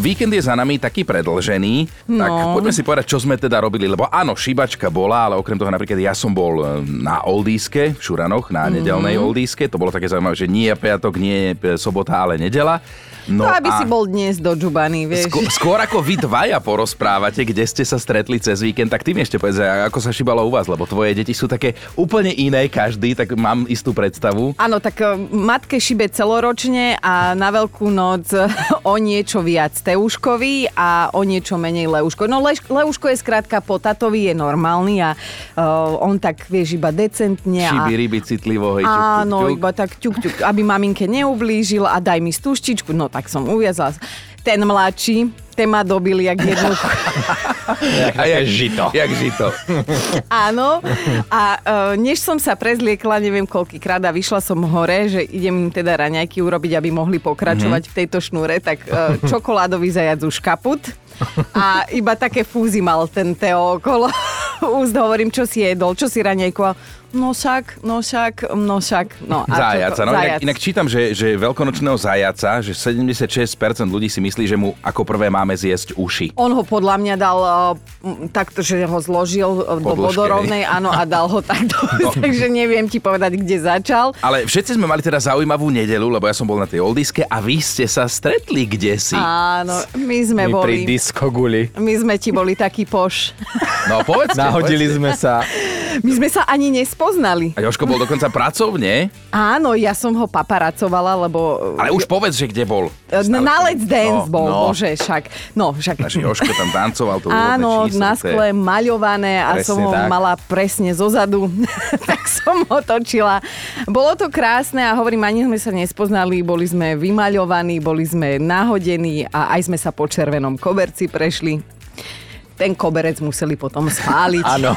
Víkend je za nami taký predlžený, no. tak poďme si povedať, čo sme teda robili, lebo áno, šibačka bola, ale okrem toho napríklad ja som bol e, na Oldíske, v Šuranoch, na nedelnej mm. Oldíske, to bolo také zaujímavé, že nie je piatok, nie je sobota, ale nedela. No, no aby a... si bol dnes do Džubany, vieš. Skôr, skôr ako vy dvaja porozprávate, kde ste sa stretli cez víkend, tak ty mi ešte povedz, ako sa šibalo u vás, lebo tvoje deti sú také úplne iné každý, tak mám istú predstavu. Áno, tak e, matke šibe celoročne a na veľkú noc o niečo viac Teuškovi a o niečo menej Leuško. No Le, Leuško je skrátka po tatovi je normálny a uh, on tak vieš iba decentne. Šiby, ryby citlivo, hej, Áno, ťuk, ťuk. iba tak ťuk, ťuk, aby maminke neublížil a daj mi stúštičku. No tak som uviazla. Ten mladší, ten ma dobil jak jednu... a jak žito. Jak žito. Áno. A uh, než som sa prezliekla, neviem koľkýkrát a vyšla som hore, že idem im teda raňajky urobiť, aby mohli pokračovať mm-hmm. v tejto šnúre, tak uh, čokoládový zajac už kaput. A iba také fúzy mal ten Teo okolo úst. Hovorím, čo si jedol, čo si raňajko. No však, no však, no však. No, a zajaca. No, zajac. inak, inak čítam, že, že veľkonočného zajaca, že 76% ľudí si myslí, že mu ako prvé máme zjesť uši. On ho podľa mňa dal uh, takto, že ho zložil uh, do vodorovnej, áno, a dal ho takto. No. Takže neviem ti povedať, kde začal. Ale všetci sme mali teda zaujímavú nedelu, lebo ja som bol na tej oldiske a vy ste sa stretli kde si. Áno, my sme my boli. pri diskoguli. My sme ti boli taký poš. No povedzte. Nahodili povedzte. sme sa. My sme sa ani nespoznali. A Joško bol dokonca pracovne. Áno, ja som ho paparacovala, lebo... Ale už povedz, že kde bol. Na, na Let's Dance no, bol, no. bože, však. No, však... Naši Joško tam tancoval to Áno, na skle maľované a presne som ho tak. mala presne zozadu. tak som ho točila. Bolo to krásne a hovorím, ani sme sa nespoznali, boli sme vymaľovaní, boli sme nahodení a aj sme sa po červenom koberci prešli ten koberec museli potom spáliť. Áno.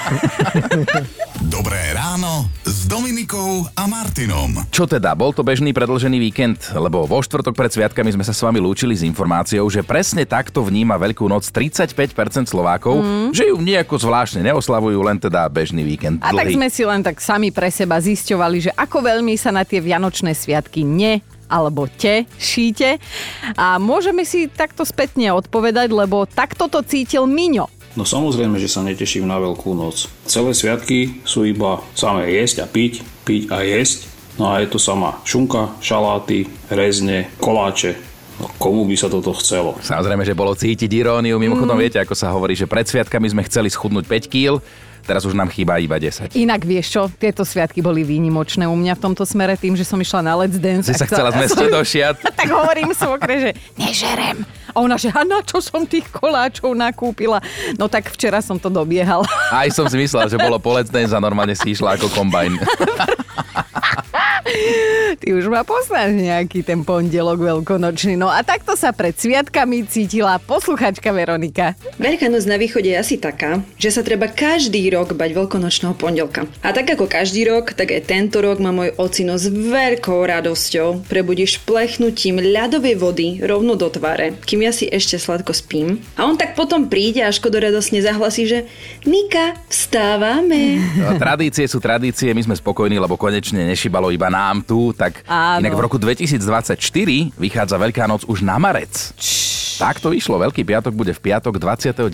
Dobré ráno s Dominikou a Martinom. Čo teda, bol to bežný predlžený víkend, lebo vo štvrtok pred sviatkami sme sa s vami lúčili s informáciou, že presne takto vníma Veľkú noc 35% Slovákov, mm. že ju nejako zvláštne neoslavujú, len teda bežný víkend. Dlhý. A tak sme si len tak sami pre seba zisťovali, že ako veľmi sa na tie vianočné sviatky ne alebo te šíte. A môžeme si takto spätne odpovedať, lebo takto to cítil Miňo. No samozrejme, že sa neteším na Veľkú noc. Celé sviatky sú iba samé jesť a piť, piť a jesť. No a je to sama šunka, šaláty, rezne, koláče, No, komu by sa toto chcelo? Samozrejme, že bolo cítiť iróniu. Mimochodom, mm. viete, ako sa hovorí, že pred sviatkami sme chceli schudnúť 5 kg, teraz už nám chýba iba 10. Inak vieš čo, tieto sviatky boli výnimočné u mňa v tomto smere tým, že som išla na Let's Dance. Si sa chcela zmestiť do šiat. tak hovorím svokre, že nežerem. A ona, že a na čo som tých koláčov nakúpila? No tak včera som to dobiehal. Aj som si myslel, že bolo po Let's Dance a normálne si išla ako kombajn. Ty už ma poznáš nejaký ten pondelok veľkonočný. No a takto sa pred sviatkami cítila posluchačka Veronika. Veľká noc na východe je asi taká, že sa treba každý rok bať veľkonočného pondelka. A tak ako každý rok, tak aj tento rok má môj ocino s veľkou radosťou prebudíš plechnutím ľadovej vody rovno do tváre, kým ja si ešte sladko spím. A on tak potom príde a škodoradosne zahlasí, že Nika, vstávame. No, tradície sú tradície, my sme spokojní, lebo konečne nešibalo iba nám tu, tak Áno. inak v roku 2024 vychádza Veľká noc už na marec. Tak to vyšlo. Veľký piatok bude v piatok 29.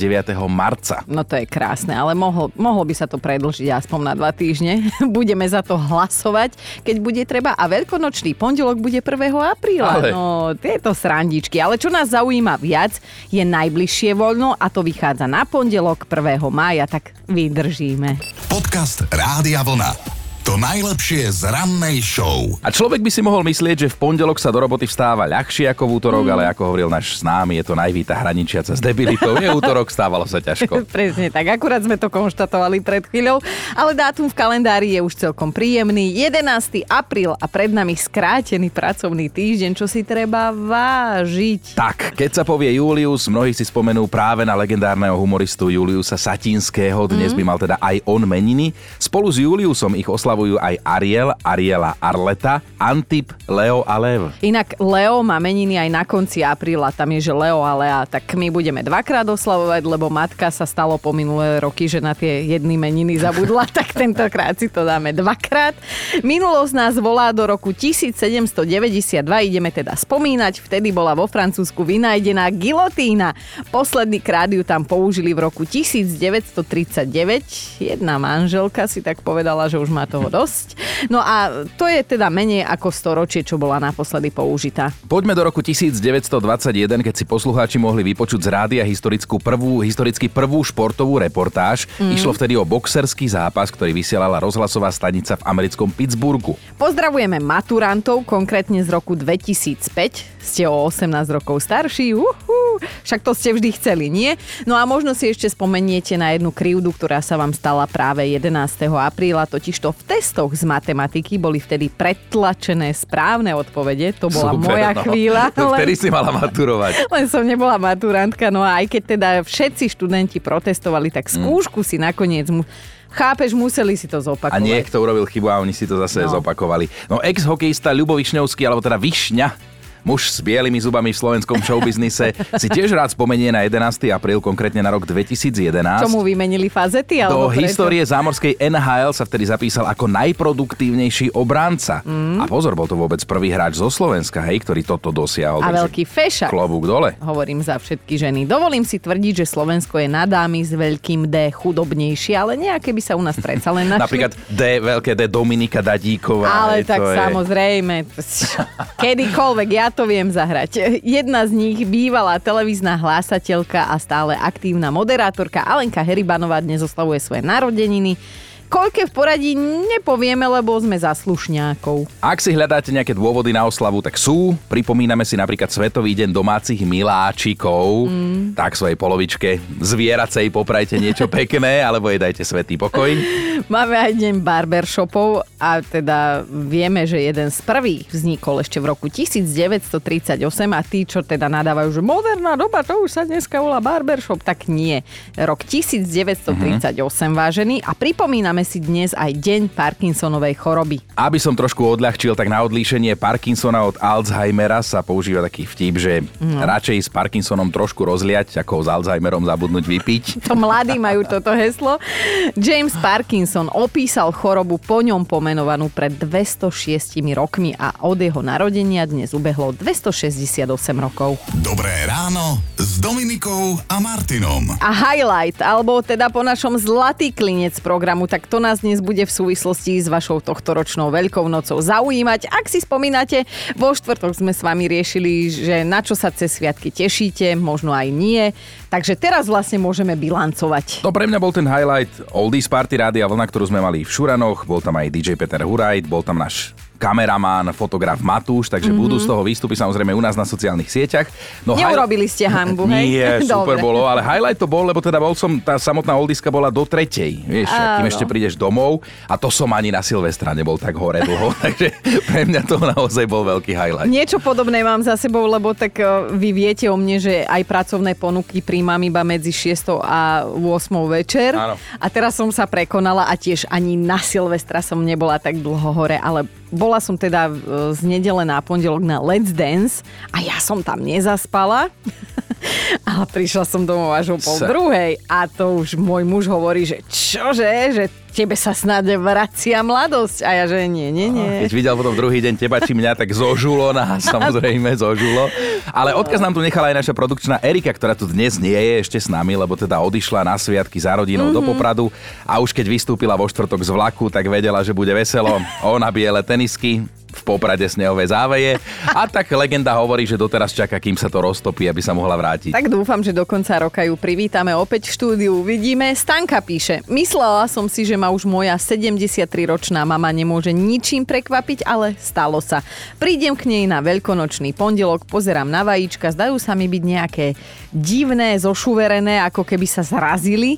marca. No to je krásne, ale mohlo, mohlo by sa to predlžiť aspoň na dva týždne. Budeme za to hlasovať, keď bude treba. A veľkonočný pondelok bude 1. apríla. Ale... No, tieto srandičky. Ale čo nás zaujíma viac, je najbližšie voľno a to vychádza na pondelok 1. mája, tak vydržíme. Podcast Rádia Vlna. To najlepšie z rannej show. A človek by si mohol myslieť, že v pondelok sa do roboty vstáva ľahšie ako v útorok, mm. ale ako hovoril náš známy, je to najvíta hraničiaca s debilitou. Je útorok, stávalo sa ťažko. Presne tak, akurát sme to konštatovali pred chvíľou, ale dátum v kalendári je už celkom príjemný. 11. apríl a pred nami skrátený pracovný týždeň, čo si treba vážiť. Tak, keď sa povie Julius, mnohí si spomenú práve na legendárneho humoristu Juliusa Satinského. Dnes mm. by mal teda aj on meniny. Spolu s Juliusom ich oslav oslavujú aj Ariel, Ariela Arleta, Antip, Leo a Lev. Inak Leo má meniny aj na konci apríla, tam je, že Leo a Lea, tak my budeme dvakrát oslavovať, lebo matka sa stalo po minulé roky, že na tie jedny meniny zabudla, tak tentokrát si to dáme dvakrát. Minulosť nás volá do roku 1792, ideme teda spomínať, vtedy bola vo Francúzsku vynajdená gilotína. Posledný krát ju tam použili v roku 1939. Jedna manželka si tak povedala, že už má toho dosť. No a to je teda menej ako storočie, čo bola naposledy použitá. Poďme do roku 1921, keď si poslucháči mohli vypočuť z rádia historickú prvú, historicky prvú športovú reportáž. Mm. Išlo vtedy o boxerský zápas, ktorý vysielala rozhlasová stanica v americkom Pittsburghu. Pozdravujeme maturantov, konkrétne z roku 2005. Ste o 18 rokov starší, uhu, však to ste vždy chceli, nie? No a možno si ešte spomeniete na jednu krivdu, ktorá sa vám stala práve 11. apríla, totižto v testoch z matematiky boli vtedy pretlačené správne odpovede. To bola Super, moja no. chvíľa. Vtedy si mala maturovať. Len som nebola maturantka, no a aj keď teda všetci študenti protestovali, tak skúšku si nakoniec mu... Chápeš, museli si to zopakovať. A niekto urobil chybu a oni si to zase No. zopakovali. No ex-hokejista Ľubo Višňovský, alebo teda Višňa, muž s bielými zubami v slovenskom showbiznise, si tiež rád spomenie na 11. apríl, konkrétne na rok 2011. Čomu vymenili fazety? Do Alebo prečo? histórie zámorskej NHL sa vtedy zapísal ako najproduktívnejší obránca. Mm. A pozor, bol to vôbec prvý hráč zo Slovenska, hej, ktorý toto dosiahol. A veľký fešak. Klobúk dole. Hovorím za všetky ženy. Dovolím si tvrdiť, že Slovensko je na dámy s veľkým D chudobnejšie, ale nejaké by sa u nás predsa len našli. Napríklad D, veľké D Dominika Dadíková. Ale tak je... samozrejme, kedykoľvek ja to viem zahrať. Jedna z nich bývalá televízna hlásateľka a stále aktívna moderátorka Alenka Heribanová dnes oslavuje svoje narodeniny. Koľké v poradí nepovieme, lebo sme zaslušňákov. Ak si hľadáte nejaké dôvody na oslavu, tak sú. Pripomíname si napríklad Svetový deň domácich miláčikov. Mm. Tak svojej polovičke zvieracej poprajte niečo pekné, alebo jej dajte svetý pokoj. Máme aj deň barbershopov a teda vieme, že jeden z prvých vznikol ešte v roku 1938 a tí, čo teda nadávajú, že moderná doba, to už sa dneska volá barbershop, tak nie. Rok 1938, vážený a pripomíname si dnes aj deň Parkinsonovej choroby. Aby som trošku odľahčil, tak na odlíšenie Parkinsona od Alzheimera sa používa taký vtip, že no. radšej s Parkinsonom trošku rozliať, ako s Alzheimerom zabudnúť vypiť. To mladí majú toto heslo. James Parkinson opísal chorobu po ňom pomenovanú pred 206 rokmi a od jeho narodenia dnes ubehlo 268 rokov. Dobré ráno s Dominikou a Martinom. A highlight, alebo teda po našom zlatý klinec programu, tak to nás dnes bude v súvislosti s vašou tohtoročnou Veľkou nocou zaujímať. Ak si spomínate, vo štvrtok sme s vami riešili, že na čo sa cez sviatky tešíte, možno aj nie. Takže teraz vlastne môžeme bilancovať. No pre mňa bol ten highlight Oldies Party Rádia Vlna, ktorú sme mali v Šuranoch, bol tam aj DJ Peter Hurajt, bol tam náš kameramán, fotograf Matúš, takže mm-hmm. budú z toho výstupy samozrejme u nás na sociálnych sieťach. No, Neurobili ste hambu, hej? Nie, super Dobre. bolo, ale highlight to bol, lebo teda bol som, tá samotná oldiska bola do tretej, vieš, a kým Áno. ešte prídeš domov a to som ani na Silvestra nebol tak hore dlho, takže pre mňa to naozaj bol veľký highlight. Niečo podobné mám za sebou, lebo tak e, vy viete o mne, že aj pracovné ponuky príjmam iba medzi 6 a 8 večer. Áno. A teraz som sa prekonala a tiež ani na Silvestra som nebola tak dlho hore, ale bola som teda e, z nedele na pondelok na Let's Dance a ja som tam nezaspala. Ale prišla som domov až o pol druhej a to už môj muž hovorí, že čože, že tebe sa snáď vracia mladosť. A ja, že nie, nie, nie. Keď videl potom druhý deň teba či mňa, tak zožulo nás, samozrejme zožulo. Ale odkaz nám tu nechala aj naša produkčná Erika, ktorá tu dnes nie je ešte s nami, lebo teda odišla na sviatky za rodinou mm-hmm. do Popradu a už keď vystúpila vo štvrtok z vlaku, tak vedela, že bude veselo. Ona biele tenisky, v Poprade snehové záveje a tak legenda hovorí, že doteraz čaká, kým sa to roztopí, aby sa mohla vrátiť. Tak dúfam, že do konca roka ju privítame opäť v štúdiu. Uvidíme. Stanka píše. Myslela som si, že ma už moja 73-ročná mama nemôže ničím prekvapiť, ale stalo sa. Prídem k nej na veľkonočný pondelok, pozerám na vajíčka, zdajú sa mi byť nejaké divné, zošuverené, ako keby sa zrazili.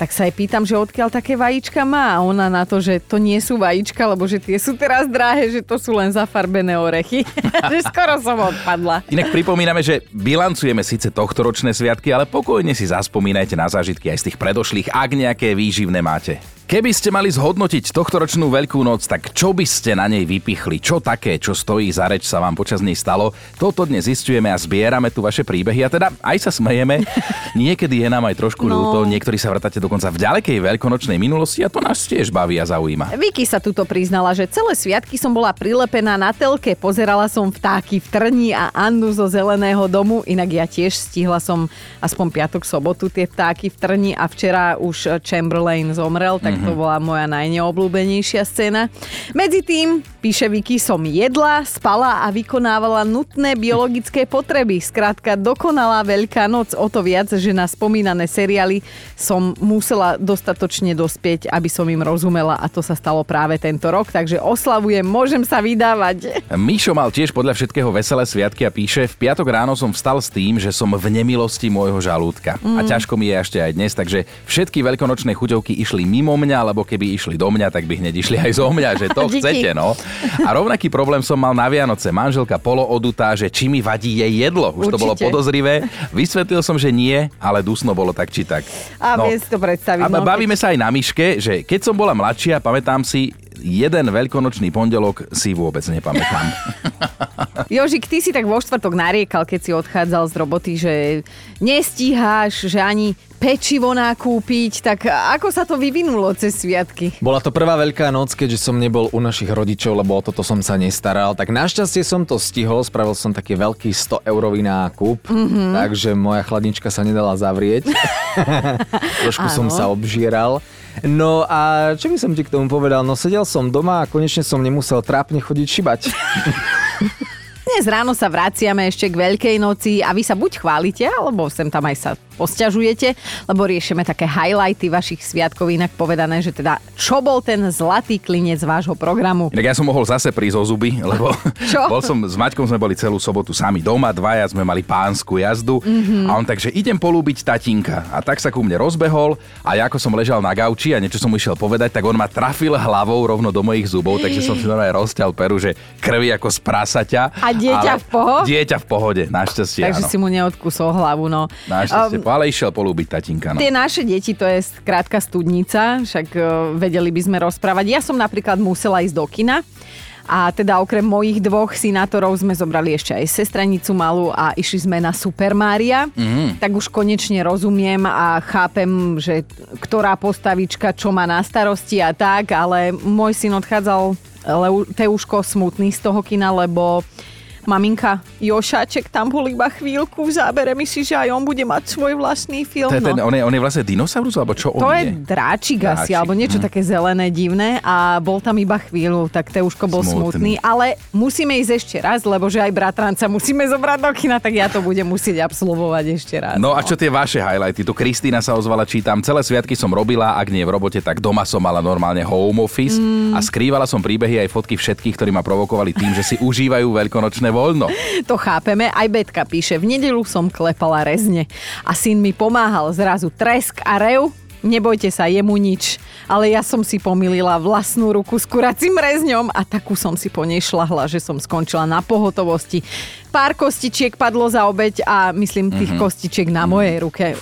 Tak sa jej pýtam, že odkiaľ také vajíčka má. A ona na to, že to nie sú vajíčka, lebo že tie sú teraz drahé, že to sú len zafarbené orechy. že skoro som odpadla. Inak pripomíname, že bilancujeme síce tohtoročné sviatky, ale pokojne si zaspomínajte na zážitky aj z tých predošlých, ak nejaké výživné máte. Keby ste mali zhodnotiť tohtoročnú Veľkú noc, tak čo by ste na nej vypichli? Čo také, čo stojí za reč sa vám počas nej stalo? Toto dnes zistujeme a zbierame tu vaše príbehy a teda aj sa smejeme. Niekedy je nám aj trošku no. ľúto, niektorí sa vrtáte dokonca v ďalekej veľkonočnej minulosti a to nás tiež baví a zaujíma. Vicky sa tuto priznala, že celé sviatky som bola prilepená na telke, pozerala som vtáky v Trni a Annu zo Zeleného domu, inak ja tiež stihla som aspoň piatok, sobotu tie vtáky v Trni a včera už Chamberlain zomrel, tak to bola moja najneobľúbenejšia scéna. Medzi tým, píše Vicky, som jedla, spala a vykonávala nutné biologické potreby. Skrátka, dokonalá veľká noc, o to viac, že na spomínané seriály som musela dostatočne dospieť, aby som im rozumela a to sa stalo práve tento rok, takže oslavujem, môžem sa vydávať. Mišo mal tiež podľa všetkého veselé sviatky a píše, v piatok ráno som vstal s tým, že som v nemilosti môjho žalúdka. Mm. A ťažko mi je ešte aj dnes, takže všetky veľkonočné chuťovky išli mimo mňa mňa, lebo keby išli do mňa, tak by hneď išli aj zo mňa, že to chcete, no. A rovnaký problém som mal na Vianoce. Manželka polo odutá, že či mi vadí jej jedlo. Už Určite. to bolo podozrivé. Vysvetlil som, že nie, ale dusno bolo tak či tak. A no. si to predstaviť. A no, bavíme keď... sa aj na myške, že keď som bola mladšia, pamätám si, jeden veľkonočný pondelok si vôbec nepamätám. Jožik, ty si tak vo štvrtok nariekal, keď si odchádzal z roboty, že nestíháš, že ani pečivo nakúpiť, tak ako sa to vyvinulo cez sviatky? Bola to prvá veľká noc, keďže som nebol u našich rodičov, lebo o toto som sa nestaral. Tak našťastie som to stihol, spravil som taký veľký 100 eurový nákup, mm-hmm. takže moja chladnička sa nedala zavrieť. Trošku som sa obžieral. No a čo by som ti k tomu povedal? No sedel som doma a konečne som nemusel trápne chodiť šibať. Dnes ráno sa vraciame ešte k Veľkej noci a vy sa buď chválite, alebo sem tam aj sa posťažujete, lebo riešime také highlighty vašich sviatkov, inak povedané, že teda čo bol ten zlatý klinec vášho programu. Inak ja som mohol zase prísť o zuby, lebo čo? bol som, s Maťkom sme boli celú sobotu sami doma, dvaja sme mali pánsku jazdu mm-hmm. a on takže idem polúbiť tatinka. A tak sa ku mne rozbehol a ja ako som ležal na gauči a niečo som išiel povedať, tak on ma trafil hlavou rovno do mojich zubov, takže som si normálne rozťal peru, že krvi ako z prasaťa. A dieťa v pohode? Dieťa v pohode, našťastie Takže áno. si mu neodkusol hlavu, no. Našťastie, um, ale išiel polúbiť tatinka. No. Tie naše deti, to je krátka studnica, však uh, vedeli by sme rozprávať. Ja som napríklad musela ísť do kina. A teda okrem mojich dvoch sinátorov sme zobrali ešte aj sestranicu malú a išli sme na Super Mária. Mm. Tak už konečne rozumiem a chápem, že ktorá postavička čo má na starosti a tak, ale môj syn odchádzal Teuško smutný z toho kina, lebo maminka Jošáček tam bol iba chvíľku v zábere, myslíš, že aj on bude mať svoj vlastný film. To je ten, no. on, je, on je vlastne dinosaurus, alebo čo to on je? je dráčik, asi, alebo niečo hm. také zelené, divné a bol tam iba chvíľu, tak Teuško bol smutný. smutný. Ale musíme ísť ešte raz, lebo že aj bratranca musíme zobrať do kina, tak ja to budem musieť absolvovať ešte raz. No, no. a čo tie vaše highlighty? Tu Kristýna sa ozvala, čítam, celé sviatky som robila, ak nie v robote, tak doma som mala normálne home office mm. a skrývala som príbehy aj fotky všetkých, ktorí ma provokovali tým, že si užívajú veľkonočné voľno. To chápeme. Aj Betka píše, v nedelu som klepala rezne a syn mi pomáhal zrazu tresk a rev Nebojte sa, jemu nič. Ale ja som si pomýlila vlastnú ruku s kuracím rezňom a takú som si po nej šlahla, že som skončila na pohotovosti. Pár kostičiek padlo za obeď a myslím tých mm-hmm. kostičiek na mojej ruke.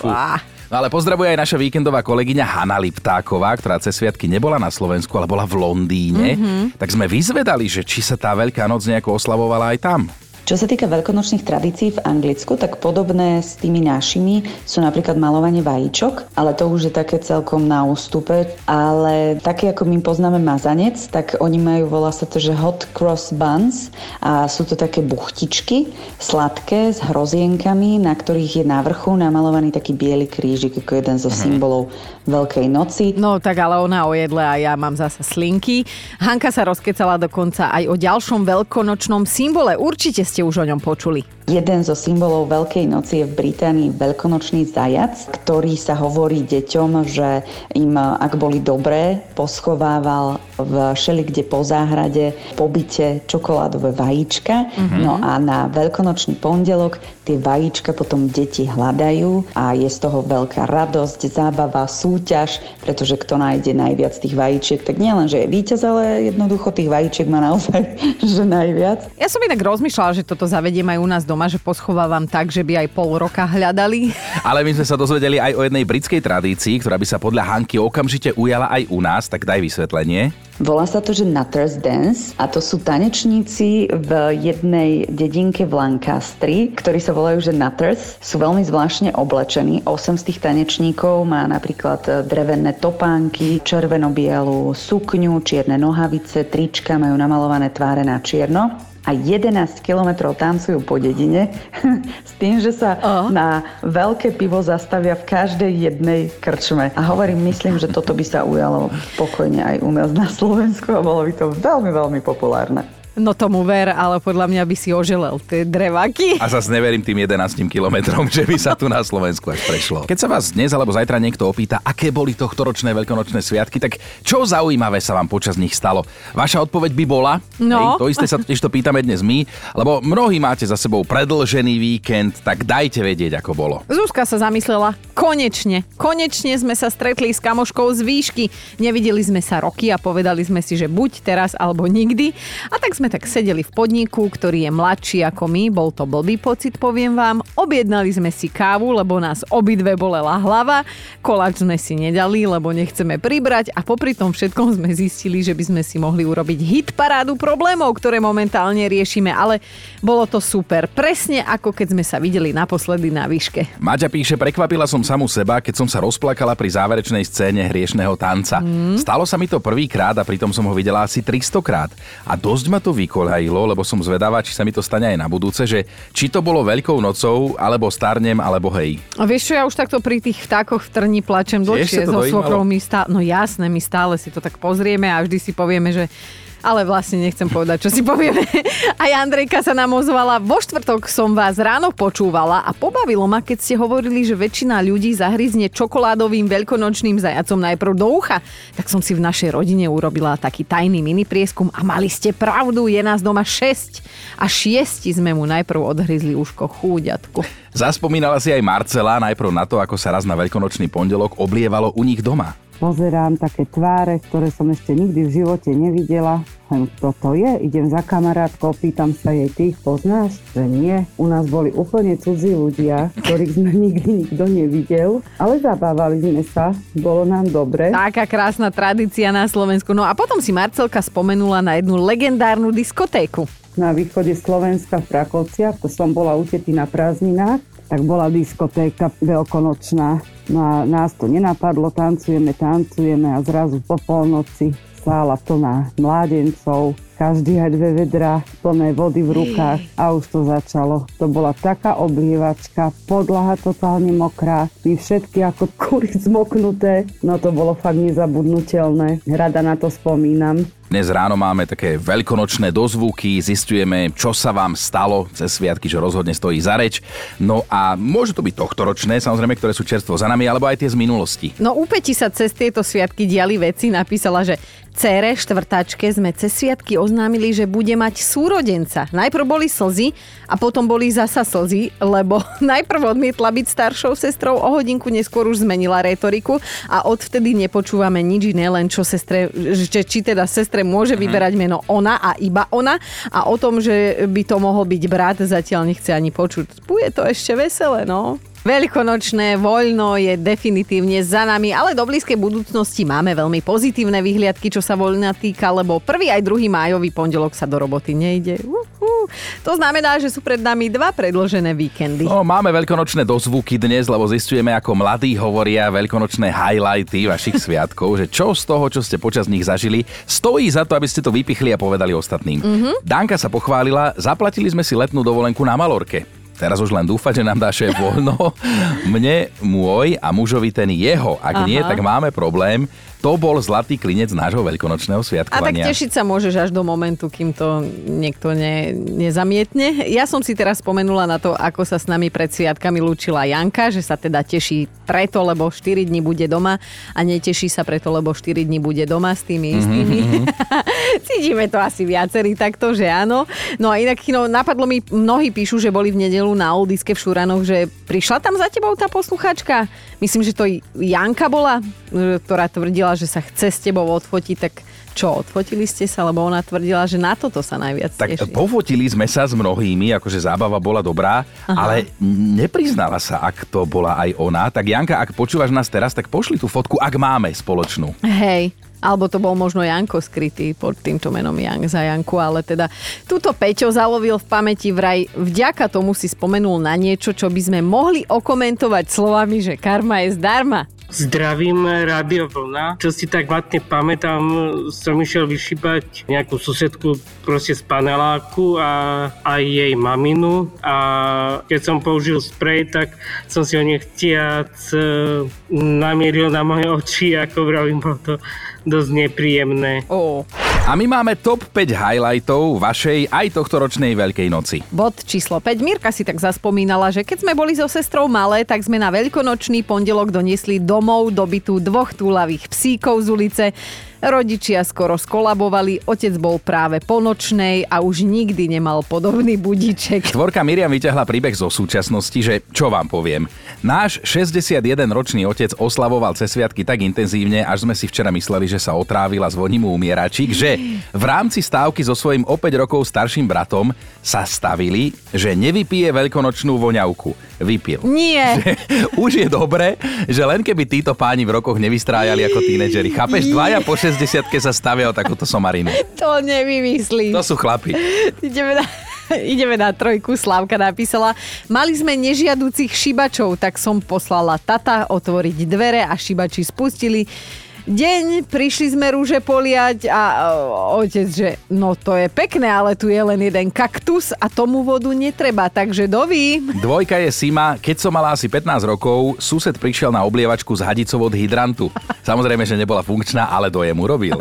No ale pozdravuje aj naša víkendová kolegyňa Hanna Liptáková, ktorá cez sviatky nebola na Slovensku, ale bola v Londýne. Mm-hmm. Tak sme vyzvedali, že či sa tá Veľká noc nejako oslavovala aj tam. Čo sa týka veľkonočných tradícií v Anglicku, tak podobné s tými našimi sú napríklad malovanie vajíčok, ale to už je také celkom na ústupe. Ale také ako my poznáme mazanec, tak oni majú, volá sa to, že hot cross buns a sú to také buchtičky, sladké, s hrozienkami, na ktorých je na vrchu namalovaný taký biely krížik ako jeden zo mhm. symbolov Veľkej noci. No tak ale ona o jedle a ja mám zasa slinky. Hanka sa rozkecala dokonca aj o ďalšom veľkonočnom symbole. Určite ste už o ňom počuli. Jeden zo symbolov Veľkej noci je v Británii veľkonočný zajac, ktorý sa hovorí deťom, že im, ak boli dobré, poschovával v šelikde po záhrade pobyte čokoládové vajíčka. Mm-hmm. No a na veľkonočný pondelok tie vajíčka potom deti hľadajú a je z toho veľká radosť, zábava, súťaž, pretože kto nájde najviac tých vajíčiek, tak nielen, že je víťaz, ale jednoducho tých vajíčiek má naozaj že najviac. Ja som inak rozmýšľala, že toto zavediem aj u nás doma doma, že poschovávam tak, že by aj pol roka hľadali. Ale my sme sa dozvedeli aj o jednej britskej tradícii, ktorá by sa podľa Hanky okamžite ujala aj u nás, tak daj vysvetlenie. Volá sa to, že Nutters Dance a to sú tanečníci v jednej dedinke v Lancastri, ktorí sa volajú, že Nutters. Sú veľmi zvláštne oblečení. Osem z tých tanečníkov má napríklad drevené topánky, červeno-bielú sukňu, čierne nohavice, trička, majú namalované tváre na čierno a 11 kilometrov tancujú po dedine s tým, že sa uh. na veľké pivo zastavia v každej jednej krčme. A hovorím, myslím, že toto by sa ujalo pokojne aj u nás na Slovensku a bolo by to veľmi, veľmi populárne. No tomu ver, ale podľa mňa by si oželel tie dreváky. A zase neverím tým 11 kilometrom, že by sa tu na Slovensku až prešlo. Keď sa vás dnes alebo zajtra niekto opýta, aké boli tohto ročné veľkonočné sviatky, tak čo zaujímavé sa vám počas nich stalo? Vaša odpoveď by bola? No. Hej, to isté sa totiž to pýtame dnes my, lebo mnohí máte za sebou predlžený víkend, tak dajte vedieť, ako bolo. Zuzka sa zamyslela, konečne, konečne sme sa stretli s kamoškou z výšky. Nevideli sme sa roky a povedali sme si, že buď teraz alebo nikdy. A tak sme tak sedeli v podniku, ktorý je mladší ako my, bol to blbý pocit, poviem vám. Objednali sme si kávu, lebo nás obidve bolela hlava, koláč sme si nedali, lebo nechceme pribrať a popri tom všetkom sme zistili, že by sme si mohli urobiť hit parádu problémov, ktoré momentálne riešime, ale bolo to super. Presne ako keď sme sa videli naposledy na výške. Maťa píše, prekvapila som samu seba, keď som sa rozplakala pri záverečnej scéne hriešného tanca. Mm. Stalo sa mi to prvýkrát a pritom som ho videla asi 300 krát. A dosť ma to vykolhajilo, lebo som zvedavá, či sa mi to stane aj na budúce, že či to bolo veľkou nocou, alebo starnem, alebo hej. A vieš čo, ja už takto pri tých vtákoch v trni plačem dlhšie so svokrou stále, no jasné, my stále si to tak pozrieme a vždy si povieme, že ale vlastne nechcem povedať, čo si povieme. Aj Andrejka sa nám ozvala. Vo štvrtok som vás ráno počúvala a pobavilo ma, keď ste hovorili, že väčšina ľudí zahryzne čokoládovým veľkonočným zajacom najprv do ucha. Tak som si v našej rodine urobila taký tajný mini prieskum a mali ste pravdu, je nás doma 6 a 6 sme mu najprv odhryzli uško chúďatku. Zaspomínala si aj Marcela najprv na to, ako sa raz na veľkonočný pondelok oblievalo u nich doma pozerám také tváre, ktoré som ešte nikdy v živote nevidela. Len kto to je? Idem za kamarátkou, pýtam sa jej, ty ich poznáš? Že nie. U nás boli úplne cudzí ľudia, ktorých sme nikdy nikto nevidel, ale zabávali sme sa, bolo nám dobre. Taká krásna tradícia na Slovensku. No a potom si Marcelka spomenula na jednu legendárnu diskotéku. Na východe Slovenska v Prakovciach, to som bola u na prázdninách tak bola diskotéka veľkonočná. No a nás to nenapadlo, tancujeme, tancujeme a zrazu po polnoci sála plná mládencov, každý aj dve vedra plné vody v rukách a už to začalo. To bola taká oblievačka, podlaha totálne mokrá, my všetky ako kury zmoknuté, no to bolo fakt nezabudnutelné. Rada na to spomínam. Dnes ráno máme také veľkonočné dozvuky, zistujeme, čo sa vám stalo cez sviatky, že rozhodne stojí za reč. No a môže to byť tohtoročné, samozrejme, ktoré sú čerstvo za nami, alebo aj tie z minulosti. No u Peti sa cez tieto sviatky diali veci, napísala, že Cére štvrtačke sme cez sviatky oznámili, že bude mať súrodenca. Najprv boli slzy a potom boli zasa slzy, lebo najprv odmietla byť staršou sestrou, o hodinku neskôr už zmenila retoriku a odvtedy nepočúvame nič iné, len čo sestre, že, či teda sestre môže mhm. vyberať meno ona a iba ona a o tom, že by to mohol byť brat, zatiaľ nechce ani počuť. Bude to ešte veselé, no. Veľkonočné voľno je definitívne za nami, ale do blízkej budúcnosti máme veľmi pozitívne vyhliadky, čo sa voľna týka, lebo prvý aj druhý májový pondelok sa do roboty nejde. Uhu. To znamená, že sú pred nami dva predložené víkendy. No, máme veľkonočné dozvuky dnes, lebo zistujeme, ako mladí hovoria veľkonočné highlighty vašich sviatkov, že čo z toho, čo ste počas nich zažili, stojí za to, aby ste to vypichli a povedali ostatným. Mm-hmm. Danka sa pochválila, zaplatili sme si letnú dovolenku na Malorke. Teraz už len dúfať, že nám dá šéf voľno. Mne, môj a mužovi ten jeho. Ak Aha. nie, tak máme problém. To bol zlatý klinec nášho veľkonočného sviatkovania. A tak tešiť sa môžeš až do momentu, kým to niekto ne, nezamietne. Ja som si teraz spomenula na to, ako sa s nami pred sviatkami lúčila Janka, že sa teda teší preto, lebo 4 dní bude doma a neteší sa preto, lebo 4 dní bude doma s tými mhm, istými. Mm-hmm. Cítime to asi viacerí takto, že áno. No a inak no, napadlo mi, mnohí píšu, že boli v nedelu na Oldiske v Šuranoch, že prišla tam za tebou tá posluchačka. Myslím, že to Janka bola, ktorá tvrdila, že sa chce s tebou odfotiť, tak Čo, odfotili ste sa, lebo ona tvrdila, že na toto sa najviac Tak teší. pofotili sme sa s mnohými, akože zábava bola dobrá, Aha. ale nepriznala sa, ak to bola aj ona. Tak Janka, ak počúvaš nás teraz, tak pošli tú fotku, ak máme spoločnú. Hej, alebo to bol možno Janko skrytý pod týmto menom Jan za Janku, ale teda túto Peťo zalovil v pamäti vraj vďaka tomu si spomenul na niečo, čo by sme mohli okomentovať slovami, že karma je zdarma. Zdravím Rádio Vlna. Čo si tak matne pamätám, som išiel vyšípať nejakú susedku proste z paneláku a aj jej maminu a keď som použil sprej, tak som si ho nechtiac e, namieril na moje oči, ako vravím, bolo to dosť nepríjemné. Oh. A my máme top 5 highlightov vašej aj tohto ročnej Veľkej noci. Bod číslo 5. Mirka si tak zaspomínala, že keď sme boli so sestrou malé, tak sme na veľkonočný pondelok doniesli domov do bytu dvoch túlavých psíkov z ulice. Rodičia skoro skolabovali, otec bol práve po nočnej a už nikdy nemal podobný budíček. Tvorka Miriam vyťahla príbeh zo súčasnosti, že čo vám poviem. Náš 61-ročný otec oslavoval cez sviatky tak intenzívne, až sme si včera mysleli, že sa otrávil a zvoní mu umieračik, že v rámci stávky so svojím o 5 rokov starším bratom sa stavili, že nevypije veľkonočnú voňavku. Vypil. Nie. Už je dobre, že len keby títo páni v rokoch nevystrájali ako tínedžeri. Chápeš, dvaja po 60 sa stavia o takúto somarinu. To nevymyslíš. To sú chlapi. Ideme na, ideme na trojku, Slávka napísala. Mali sme nežiaducich šibačov, tak som poslala tata otvoriť dvere a šibači spustili. Deň, prišli sme rúže poliať a o, otec, že no to je pekné, ale tu je len jeden kaktus a tomu vodu netreba, takže doví. Dvojka je Sima. Keď som mala asi 15 rokov, sused prišiel na oblievačku z hadicou od hydrantu. Samozrejme, že nebola funkčná, ale dojem urobil.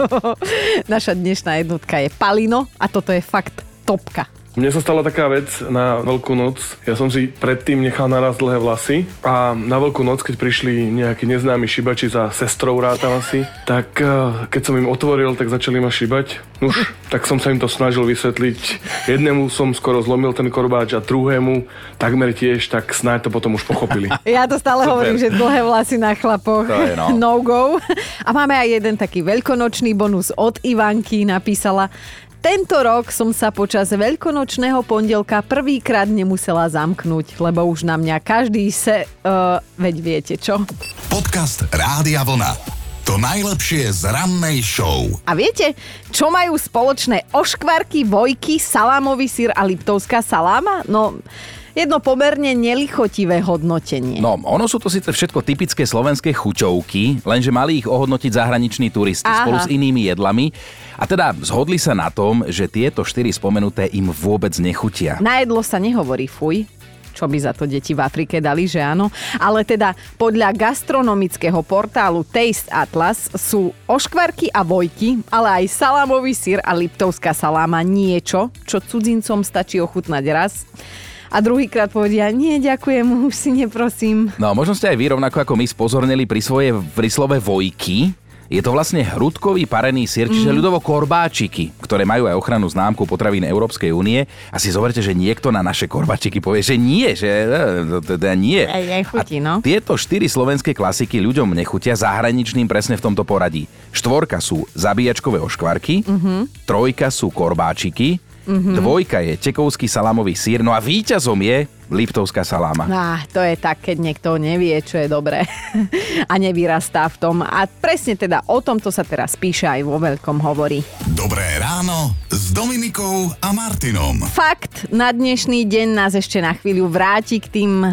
Naša dnešná jednotka je Palino a toto je fakt topka. Mne sa stala taká vec na Veľkú noc. Ja som si predtým nechal naraz dlhé vlasy a na Veľkú noc, keď prišli nejakí neznámi šibači za sestrou rátam asi, tak eh, keď som im otvoril, tak začali ma šibať. Nuž, tak som sa im to snažil vysvetliť. Jednému som skoro zlomil ten korbáč a druhému takmer tiež, tak snáď to potom už pochopili. Ja to stále Super. hovorím, že dlhé vlasy na chlapoch. Je no. no go. A máme aj jeden taký veľkonočný bonus od Ivanky. Napísala, tento rok som sa počas veľkonočného pondelka prvýkrát nemusela zamknúť, lebo už na mňa každý se... Uh, veď viete čo? Podcast Rádia Vlna. To najlepšie z rannej show. A viete, čo majú spoločné oškvarky, vojky, salámový sír a liptovská saláma? No, jedno pomerne nelichotivé hodnotenie. No, ono sú to síce všetko typické slovenské chuťovky, lenže mali ich ohodnotiť zahraniční turisti Aha. spolu s inými jedlami. A teda zhodli sa na tom, že tieto štyri spomenuté im vôbec nechutia. Na jedlo sa nehovorí fuj, čo by za to deti v Afrike dali, že áno. Ale teda podľa gastronomického portálu Taste Atlas sú oškvarky a vojky, ale aj salámový sír a liptovská saláma niečo, čo cudzincom stačí ochutnať raz. A druhýkrát povedia, nie, ďakujem, už si neprosím. No, možno ste aj vy rovnako ako my spozornili pri svoje pri slove vojky. Je to vlastne hrudkový parený sír, čiže mm. ľudovo korbáčiky, ktoré majú aj ochranu známku potravín Európskej únie. A si zoberte, že niekto na naše korbáčiky povie, že nie, že teda nie. Ej, nechutí, no. A tieto štyri slovenské klasiky ľuďom nechutia zahraničným presne v tomto poradí. Štvorka sú zabíjačkové oškvarky, mm-hmm. trojka sú korbáčiky, mm-hmm. dvojka je tekovský salámový sír, no a víťazom je Liptovská saláma. Á, to je tak, keď niekto nevie, čo je dobré a nevyrastá v tom. A presne teda o tomto sa teraz píše aj vo veľkom hovorí. Dobré ráno s Dominikou a Martinom. Fakt, na dnešný deň nás ešte na chvíľu vráti k tým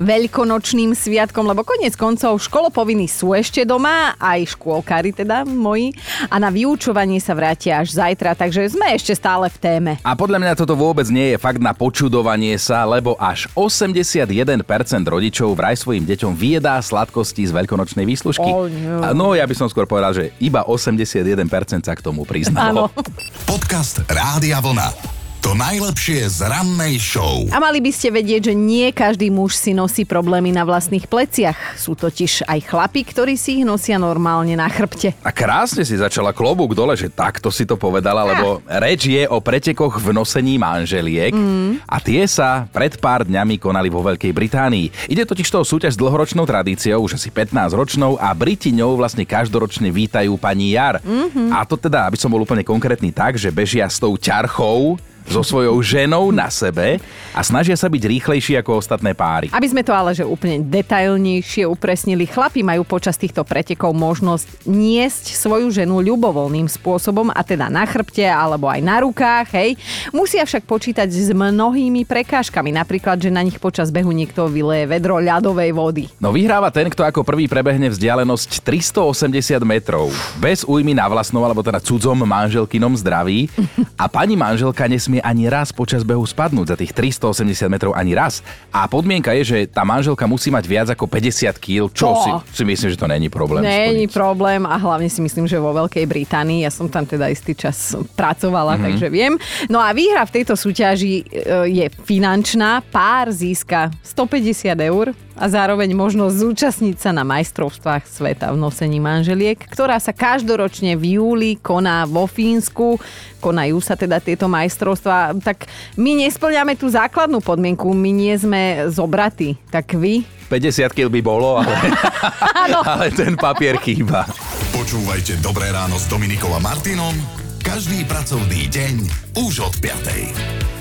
veľkonočným sviatkom, lebo konec koncov školopovinní sú ešte doma, aj škôlkári teda moji, a na vyučovanie sa vrátia až zajtra, takže sme ešte stále v téme. A podľa mňa toto vôbec nie je fakt na počudovanie sa, lebo až 81% rodičov vraj svojim deťom vyjedá sladkosti z veľkonočnej výslužky. Oh, no. No, ja by som skôr povedal, že iba 81% sa k tomu priznalo. Áno. Podcast Rádia Vlna. To najlepšie z rannej show. A mali by ste vedieť, že nie každý muž si nosí problémy na vlastných pleciach. Sú totiž aj chlapi, ktorí si ich nosia normálne na chrbte. A krásne si začala klobúk dole, že takto si to povedala, lebo reč je o pretekoch v nosení manželiek mm. a tie sa pred pár dňami konali vo Veľkej Británii. Ide totiž toho súťaž s dlhoročnou tradíciou, už asi 15 ročnou a Briti ňou vlastne každoročne vítajú pani Jar. Mm-hmm. A to teda, aby som bol úplne konkrétny tak, že bežia s tou ťarchou so svojou ženou na sebe a snažia sa byť rýchlejší ako ostatné páry. Aby sme to ale že úplne detailnejšie upresnili, chlapi majú počas týchto pretekov možnosť niesť svoju ženu ľubovoľným spôsobom a teda na chrbte alebo aj na rukách, hej. Musia však počítať s mnohými prekážkami, napríklad, že na nich počas behu niekto vyleje vedro ľadovej vody. No vyhráva ten, kto ako prvý prebehne vzdialenosť 380 metrov. Bez újmy na vlastnou alebo teda cudzom manželkinom zdraví a pani manželka nesmie ani raz počas behu spadnúť za tých 380 metrov ani raz. A podmienka je, že tá manželka musí mať viac ako 50 kg, čo To. si, si myslím, že to není problém. Není splniť. problém a hlavne si myslím, že vo Veľkej Británii, ja som tam teda istý čas pracovala, mm-hmm. takže viem. No a výhra v tejto súťaži e, je finančná, pár získa 150 eur a zároveň možnosť zúčastniť sa na majstrovstvách sveta v nosení manželiek, ktorá sa každoročne v júli koná vo Fínsku. Konajú sa teda tieto majstrovstvá. Tak my nesplňame tú základnú podmienku, my nie sme zobratí. Tak vy? 50 kg by bolo, ale, ale ten papier chýba. Počúvajte Dobré ráno s Dominikom a Martinom každý pracovný deň už od 5.